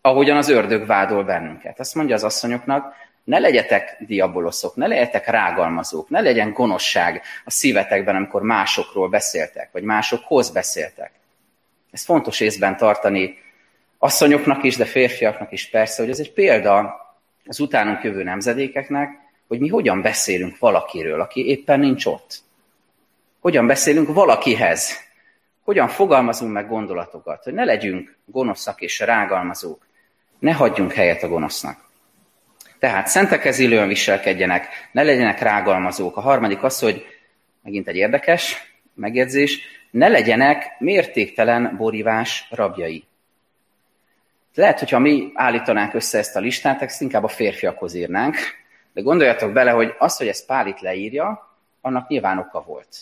Ahogyan az ördög vádol bennünket. Azt mondja az asszonyoknak, ne legyetek diaboloszok, ne legyetek rágalmazók, ne legyen gonoszság a szívetekben, amikor másokról beszéltek, vagy másokhoz beszéltek. Ez fontos észben tartani asszonyoknak is, de férfiaknak is persze, hogy ez egy példa az utánunk jövő nemzedékeknek, hogy mi hogyan beszélünk valakiről, aki éppen nincs ott. Hogyan beszélünk valakihez. Hogyan fogalmazunk meg gondolatokat, hogy ne legyünk gonoszak és rágalmazók. Ne hagyjunk helyet a gonosznak. Tehát szentekhez illően viselkedjenek, ne legyenek rágalmazók. A harmadik az, hogy megint egy érdekes megjegyzés, ne legyenek mértéktelen borívás rabjai. Lehet, hogyha mi állítanánk össze ezt a listát, ezt inkább a férfiakhoz írnánk, de gondoljatok bele, hogy az, hogy ezt Pál leírja, annak nyilván oka volt.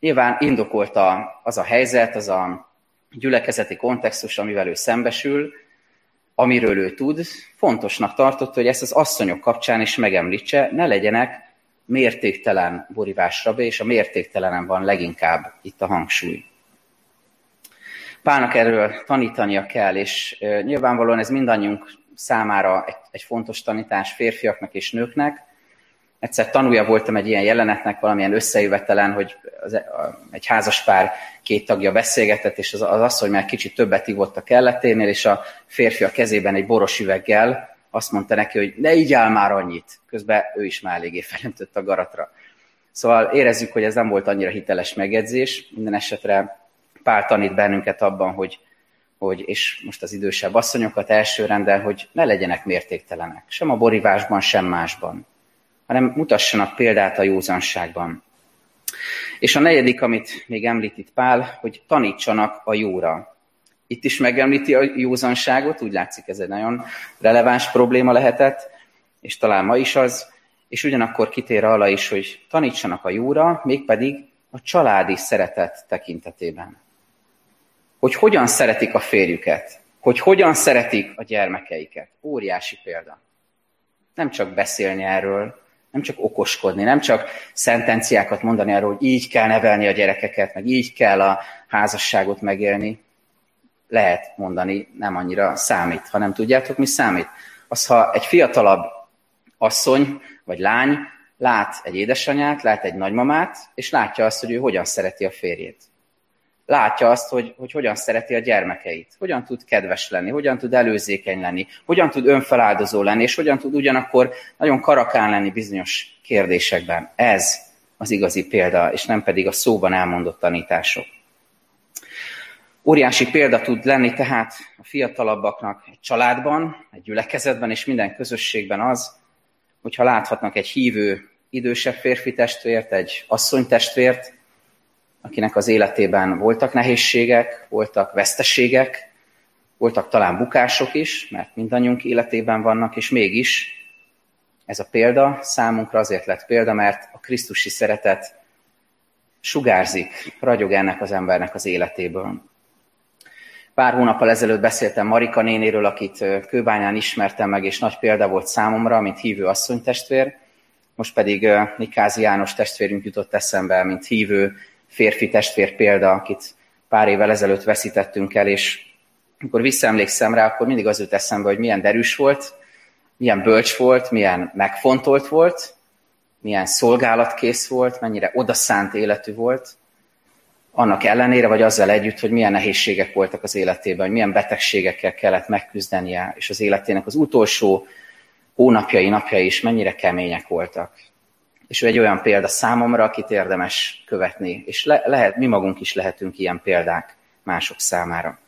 Nyilván indokolta az a helyzet, az a gyülekezeti kontextus, amivel ő szembesül, amiről ő tud, fontosnak tartotta, hogy ezt az asszonyok kapcsán is megemlítse, ne legyenek mértéktelen borívásra be, és a mértéktelenen van leginkább itt a hangsúly. Pálnak erről tanítania kell, és nyilvánvalóan ez mindannyiunk számára egy, egy fontos tanítás férfiaknak és nőknek. Egyszer tanulja voltam egy ilyen jelenetnek valamilyen összejövetelen, hogy az, a, egy házaspár két tagja beszélgetett, és az, az asszony már kicsit többet ivott a kelleténél, és a férfi a kezében egy boros üveggel azt mondta neki, hogy ne így áll már annyit. Közben ő is már eléggé felöntött a garatra. Szóval érezzük, hogy ez nem volt annyira hiteles megjegyzés. Minden esetre Pál tanít bennünket abban, hogy, hogy és most az idősebb asszonyokat elsőrendel, hogy ne legyenek mértéktelenek, sem a borívásban, sem másban, hanem mutassanak példát a józanságban. És a negyedik, amit még említ itt Pál, hogy tanítsanak a jóra. Itt is megemlíti a józanságot, úgy látszik ez egy nagyon releváns probléma lehetett, és talán ma is az, és ugyanakkor kitér arra is, hogy tanítsanak a jóra, mégpedig a családi szeretet tekintetében hogy hogyan szeretik a férjüket, hogy hogyan szeretik a gyermekeiket. Óriási példa. Nem csak beszélni erről, nem csak okoskodni, nem csak szentenciákat mondani arról, hogy így kell nevelni a gyerekeket, meg így kell a házasságot megélni. Lehet mondani, nem annyira számít. Ha nem tudjátok, mi számít? Az, ha egy fiatalabb asszony vagy lány lát egy édesanyát, lát egy nagymamát, és látja azt, hogy ő hogyan szereti a férjét látja azt, hogy, hogy hogyan szereti a gyermekeit, hogyan tud kedves lenni, hogyan tud előzékeny lenni, hogyan tud önfeláldozó lenni, és hogyan tud ugyanakkor nagyon karakán lenni bizonyos kérdésekben. Ez az igazi példa, és nem pedig a szóban elmondott tanítások. Óriási példa tud lenni tehát a fiatalabbaknak egy családban, egy gyülekezetben és minden közösségben az, hogyha láthatnak egy hívő idősebb férfi testvért, egy asszony testvért, akinek az életében voltak nehézségek, voltak veszteségek, voltak talán bukások is, mert mindannyiunk életében vannak, és mégis ez a példa számunkra azért lett példa, mert a Krisztusi szeretet sugárzik, ragyog ennek az embernek az életéből. Pár hónappal ezelőtt beszéltem Marika nénéről, akit Kőbányán ismertem meg, és nagy példa volt számomra, mint hívő asszonytestvér. Most pedig Nikázi János testvérünk jutott eszembe, mint hívő férfi testvér példa, akit pár évvel ezelőtt veszítettünk el, és amikor visszaemlékszem rá, akkor mindig az jut eszembe, hogy milyen derűs volt, milyen bölcs volt, milyen megfontolt volt, milyen szolgálatkész volt, mennyire odaszánt életű volt, annak ellenére, vagy azzal együtt, hogy milyen nehézségek voltak az életében, hogy milyen betegségekkel kellett megküzdenie, és az életének az utolsó hónapjai, napjai is mennyire kemények voltak és ő egy olyan példa számomra, akit érdemes követni, és le, lehet, mi magunk is lehetünk ilyen példák mások számára.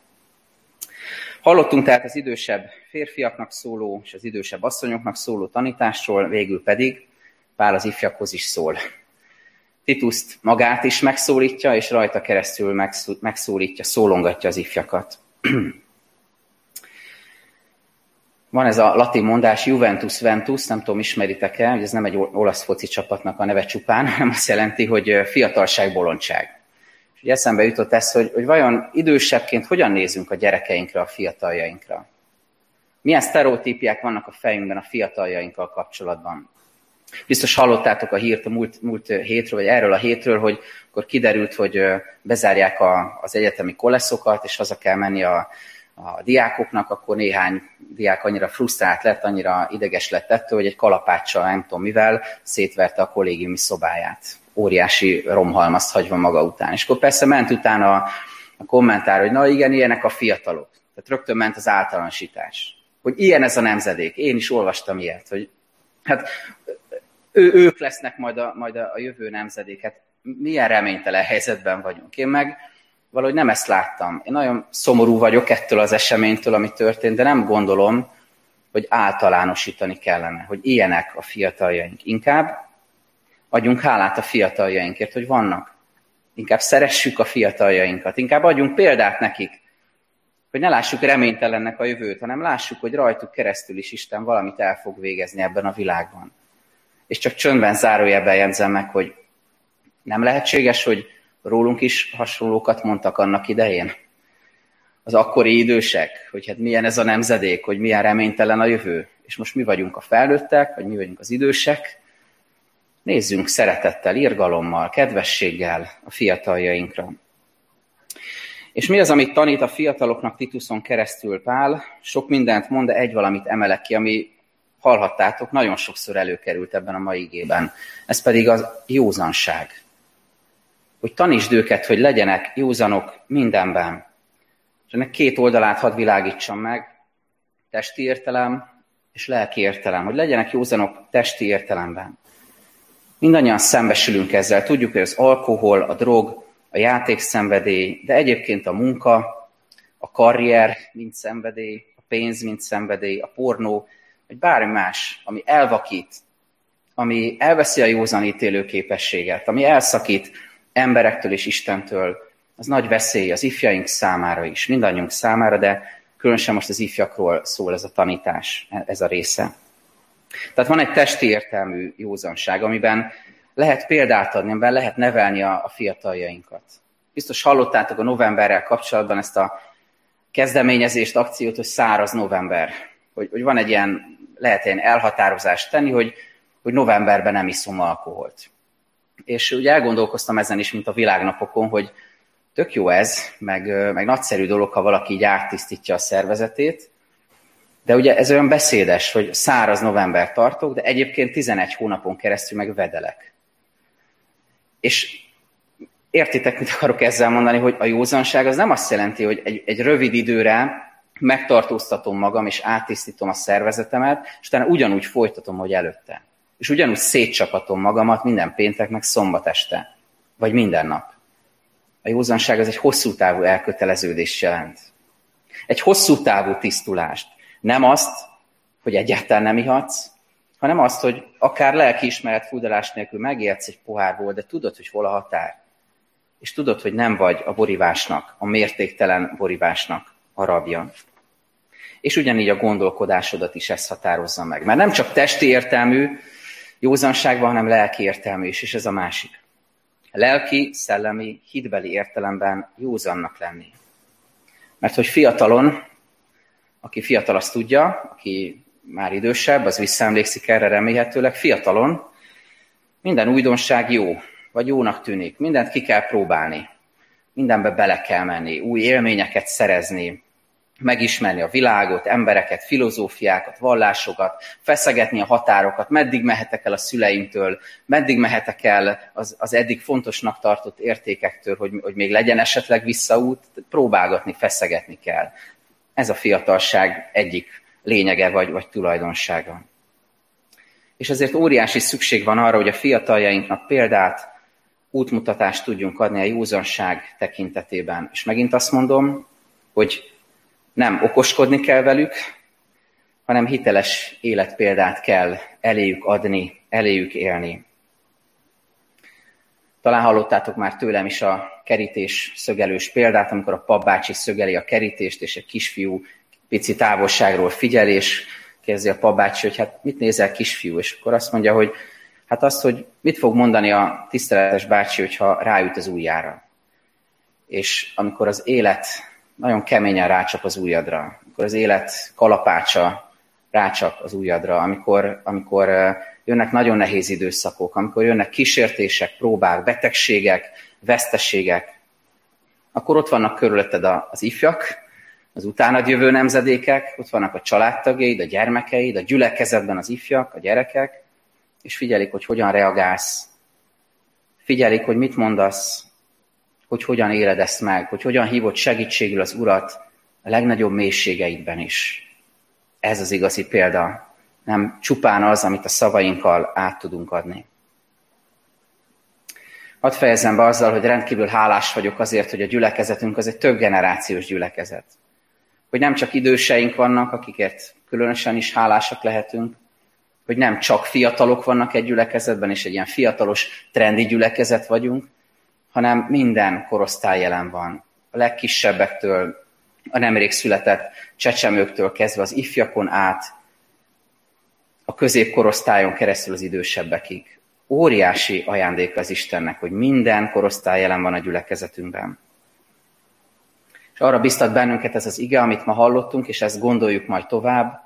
Hallottunk tehát az idősebb férfiaknak szóló és az idősebb asszonyoknak szóló tanításról, végül pedig Pál az ifjakhoz is szól. Tituszt magát is megszólítja, és rajta keresztül megszólítja, szólongatja az ifjakat. Van ez a latin mondás Juventus Ventus, nem tudom, ismeritek-e, hogy ez nem egy olasz foci csapatnak a neve csupán, hanem azt jelenti, hogy fiatalság, bolondság. És ugye eszembe jutott ez, hogy, hogy vajon idősebbként hogyan nézünk a gyerekeinkre, a fiataljainkra. Milyen sztereotípiák vannak a fejünkben a fiataljainkkal kapcsolatban. Biztos hallottátok a hírt a múlt, múlt hétről, vagy erről a hétről, hogy akkor kiderült, hogy bezárják a, az egyetemi koleszokat, és haza kell menni a, a diákoknak, akkor néhány diák annyira frusztrált lett, annyira ideges lett ettől, hogy egy kalapáccsal, nem tudom mivel, szétverte a kollégiumi szobáját. Óriási romhalmazt hagyva maga után. És akkor persze ment utána a, a kommentár, hogy na igen, ilyenek a fiatalok. Tehát rögtön ment az általánosítás. Hogy ilyen ez a nemzedék. Én is olvastam ilyet, hogy hát ő, ők lesznek majd a, majd a, jövő nemzedéket. Milyen reménytelen helyzetben vagyunk. Én meg valahogy nem ezt láttam. Én nagyon szomorú vagyok ettől az eseménytől, ami történt, de nem gondolom, hogy általánosítani kellene, hogy ilyenek a fiataljaink. Inkább adjunk hálát a fiataljainkért, hogy vannak. Inkább szeressük a fiataljainkat, inkább adjunk példát nekik, hogy ne lássuk reménytelennek a jövőt, hanem lássuk, hogy rajtuk keresztül is Isten valamit el fog végezni ebben a világban. És csak csöndben zárójelben jegyzem meg, hogy nem lehetséges, hogy Rólunk is hasonlókat mondtak annak idején. Az akkori idősek, hogy hát milyen ez a nemzedék, hogy milyen reménytelen a jövő. És most mi vagyunk a felnőttek, vagy mi vagyunk az idősek. Nézzünk szeretettel, irgalommal, kedvességgel a fiataljainkra. És mi az, amit tanít a fiataloknak Tituson keresztül Pál? Sok mindent mond, de egy valamit emelek ki, ami hallhattátok, nagyon sokszor előkerült ebben a mai igében. Ez pedig az józanság hogy tanítsd őket, hogy legyenek józanok mindenben. És ennek két oldalát hadd világítsam meg, testi értelem és lelki értelem, hogy legyenek józanok testi értelemben. Mindannyian szembesülünk ezzel. Tudjuk, hogy az alkohol, a drog, a játékszenvedély, de egyébként a munka, a karrier, mint szenvedély, a pénz, mint szenvedély, a pornó, vagy bármi más, ami elvakít, ami elveszi a józan ítélő képességet, ami elszakít emberektől és Istentől, az nagy veszély az ifjaink számára is, mindannyiunk számára, de különösen most az ifjakról szól ez a tanítás, ez a része. Tehát van egy testi értelmű józanság, amiben lehet példát adni, amiben lehet nevelni a, a fiataljainkat. Biztos hallottátok a novemberrel kapcsolatban ezt a kezdeményezést, akciót, hogy száraz november. Hogy, hogy van egy ilyen, lehet ilyen elhatározást tenni, hogy, hogy novemberben nem iszom alkoholt. És ugye elgondolkoztam ezen is, mint a világnapokon, hogy tök jó ez, meg, meg nagyszerű dolog, ha valaki így áttisztítja a szervezetét, de ugye ez olyan beszédes, hogy száraz november tartok, de egyébként 11 hónapon keresztül meg vedelek. És értitek, mit akarok ezzel mondani, hogy a józanság az nem azt jelenti, hogy egy, egy rövid időre megtartóztatom magam, és áttisztítom a szervezetemet, és utána ugyanúgy folytatom, hogy előtte és ugyanúgy szétcsapatom magamat minden péntek meg szombat este, vagy minden nap. A józanság az egy hosszú távú elköteleződést jelent. Egy hosszú távú tisztulást. Nem azt, hogy egyáltalán nem ihatsz, hanem azt, hogy akár lelkiismeret fúdalás nélkül megértsz egy pohárból, de tudod, hogy hol a határ. És tudod, hogy nem vagy a borivásnak, a mértéktelen borivásnak a rabja. És ugyanígy a gondolkodásodat is ezt határozza meg. Mert nem csak testi értelmű, józanságban, hanem lelki értelmű is, és ez a másik. Lelki, szellemi, hitbeli értelemben józannak lenni. Mert hogy fiatalon, aki fiatal, azt tudja, aki már idősebb, az visszaemlékszik erre remélhetőleg, fiatalon minden újdonság jó, vagy jónak tűnik, mindent ki kell próbálni, mindenbe bele kell menni, új élményeket szerezni, megismerni a világot, embereket, filozófiákat, vallásokat, feszegetni a határokat, meddig mehetek el a szüleimtől, meddig mehetek el az, az eddig fontosnak tartott értékektől, hogy, hogy még legyen esetleg visszaút, próbálgatni, feszegetni kell. Ez a fiatalság egyik lényege vagy, vagy tulajdonsága. És ezért óriási szükség van arra, hogy a fiataljainknak példát, útmutatást tudjunk adni a józanság tekintetében. És megint azt mondom, hogy nem okoskodni kell velük, hanem hiteles életpéldát kell eléjük adni, eléjük élni. Talán hallottátok már tőlem is a kerítés szögelős példát, amikor a papbácsi szögeli a kerítést, és egy kisfiú pici távolságról figyel, és kezdi a papbácsi, hogy hát mit nézel kisfiú, és akkor azt mondja, hogy hát azt, hogy mit fog mondani a tiszteletes bácsi, hogyha ráüt az ujjára. és amikor az élet nagyon keményen rácsap az ujjadra, amikor az élet kalapácsa rácsap az ujjadra, amikor, amikor jönnek nagyon nehéz időszakok, amikor jönnek kísértések, próbák, betegségek, veszteségek, akkor ott vannak körülötted az ifjak, az utánad jövő nemzedékek, ott vannak a családtagjaid, a gyermekeid, a gyülekezetben az ifjak, a gyerekek, és figyelik, hogy hogyan reagálsz. Figyelik, hogy mit mondasz, hogy hogyan éled ezt meg, hogy hogyan hívod segítségül az Urat a legnagyobb mélységeidben is. Ez az igazi példa, nem csupán az, amit a szavainkkal át tudunk adni. Hadd fejezem be azzal, hogy rendkívül hálás vagyok azért, hogy a gyülekezetünk az egy több generációs gyülekezet. Hogy nem csak időseink vannak, akikért különösen is hálásak lehetünk, hogy nem csak fiatalok vannak egy gyülekezetben, és egy ilyen fiatalos, trendi gyülekezet vagyunk, hanem minden korosztály jelen van. A legkisebbektől, a nemrég született csecsemőktől kezdve az ifjakon át, a középkorosztályon keresztül az idősebbekig. Óriási ajándék az Istennek, hogy minden korosztály jelen van a gyülekezetünkben. És arra biztat bennünket ez az ige, amit ma hallottunk, és ezt gondoljuk majd tovább,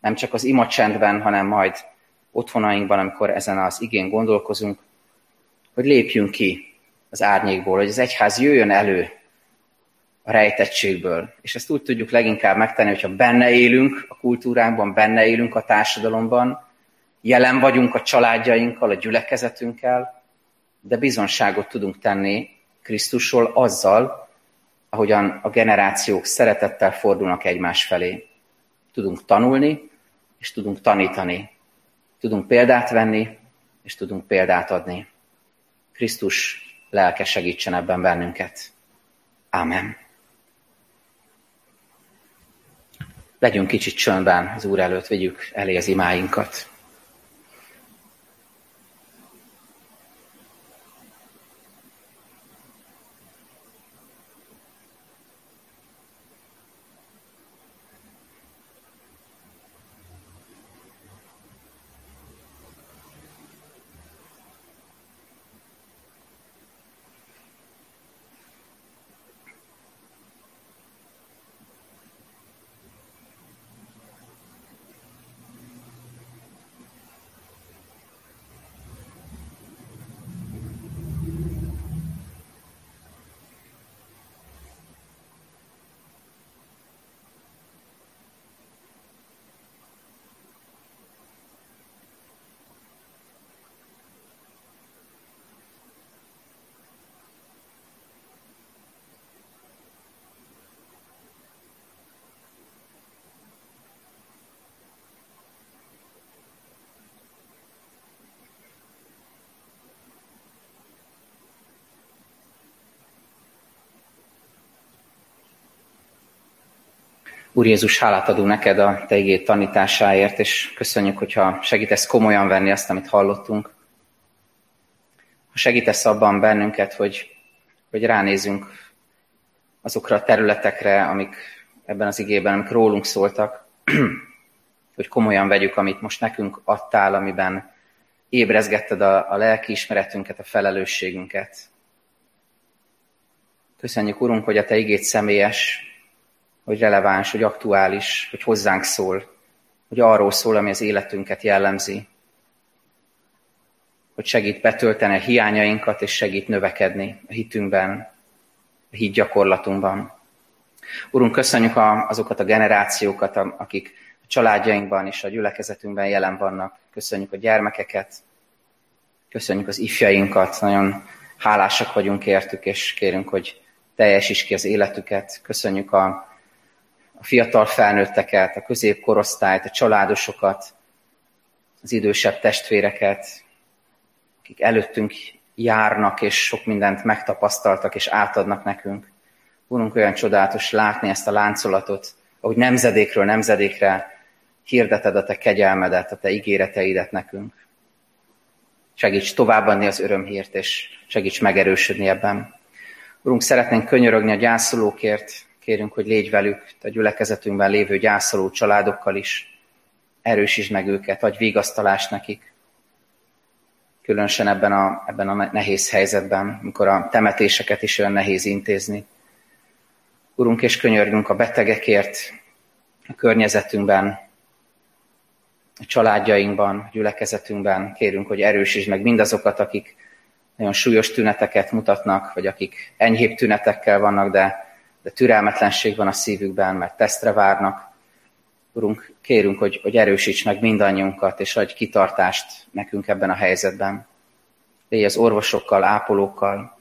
nem csak az imacsendben, hanem majd otthonainkban, amikor ezen az igén gondolkozunk, hogy lépjünk ki az árnyékból, hogy az egyház jöjjön elő a rejtettségből. És ezt úgy tudjuk leginkább megtenni, hogyha benne élünk a kultúránkban, benne élünk a társadalomban, jelen vagyunk a családjainkkal, a gyülekezetünkkel, de bizonságot tudunk tenni Krisztusról azzal, ahogyan a generációk szeretettel fordulnak egymás felé. Tudunk tanulni, és tudunk tanítani. Tudunk példát venni, és tudunk példát adni. Krisztus lelke segítsen ebben bennünket. Amen. Legyünk kicsit csöndben az Úr előtt, vegyük elé az imáinkat. Úr Jézus, hálát adunk neked a te igét tanításáért, és köszönjük, hogyha segítesz komolyan venni azt, amit hallottunk. Ha segítesz abban bennünket, hogy, hogy ránézzünk azokra a területekre, amik ebben az igében, amik rólunk szóltak, hogy komolyan vegyük, amit most nekünk adtál, amiben ébrezgetted a, a lelkiismeretünket, a felelősségünket. Köszönjük, Urunk, hogy a Te igét személyes, hogy releváns, hogy aktuális, hogy hozzánk szól, hogy arról szól, ami az életünket jellemzi, hogy segít betölteni a hiányainkat, és segít növekedni a hitünkben, a hit gyakorlatunkban. Urunk, köszönjük a, azokat a generációkat, akik a családjainkban és a gyülekezetünkben jelen vannak. Köszönjük a gyermekeket, köszönjük az ifjainkat, nagyon hálásak vagyunk értük, és kérünk, hogy teljesíts ki az életüket. Köszönjük a a fiatal felnőtteket, a középkorosztályt, a családosokat, az idősebb testvéreket, akik előttünk járnak, és sok mindent megtapasztaltak, és átadnak nekünk. Úrunk, olyan csodálatos látni ezt a láncolatot, ahogy nemzedékről nemzedékre hirdeted a te kegyelmedet, a te ígéreteidet nekünk. Segíts továbbadni az örömhírt, és segíts megerősödni ebben. Urunk, szeretnénk könyörögni a gyászolókért, Kérünk, hogy légy velük, a gyülekezetünkben lévő gyászoló családokkal is. Erősítsd meg őket, adj vigasztalást nekik. különösen ebben a, ebben a nehéz helyzetben, amikor a temetéseket is olyan nehéz intézni. Urunk, és könyörgünk a betegekért, a környezetünkben, a családjainkban, a gyülekezetünkben. Kérünk, hogy erősítsd meg mindazokat, akik nagyon súlyos tüneteket mutatnak, vagy akik enyhébb tünetekkel vannak, de, de türelmetlenség van a szívükben, mert tesztre várnak. Urunk, kérünk, hogy, hogy erősíts meg mindannyiunkat, és adj kitartást nekünk ebben a helyzetben. Légy az orvosokkal, ápolókkal,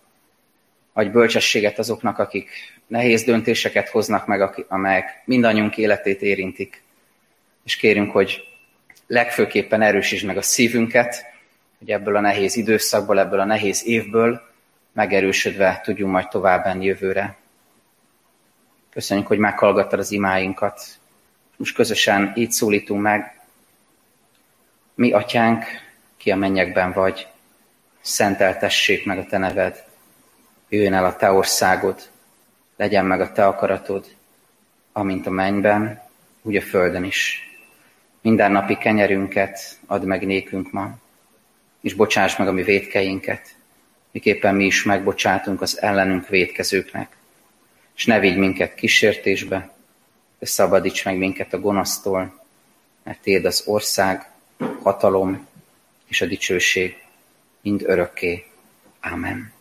adj bölcsességet azoknak, akik nehéz döntéseket hoznak meg, amelyek mindannyiunk életét érintik. És kérünk, hogy legfőképpen erősítsd meg a szívünket, hogy ebből a nehéz időszakból, ebből a nehéz évből megerősödve tudjunk majd tovább menni jövőre. Köszönjük, hogy meghallgattad az imáinkat. Most közösen így szólítunk meg. Mi, atyánk, ki a mennyekben vagy, szenteltessék meg a te neved, jöjjön el a te országod, legyen meg a te akaratod, amint a mennyben, úgy a földön is. Minden napi kenyerünket add meg nékünk ma, és bocsáss meg a mi védkeinket, miképpen mi is megbocsátunk az ellenünk védkezőknek. És ne vigy minket kísértésbe, de szabadíts meg minket a gonosztól, mert Téd az ország, hatalom és a dicsőség mind örökké. Amen.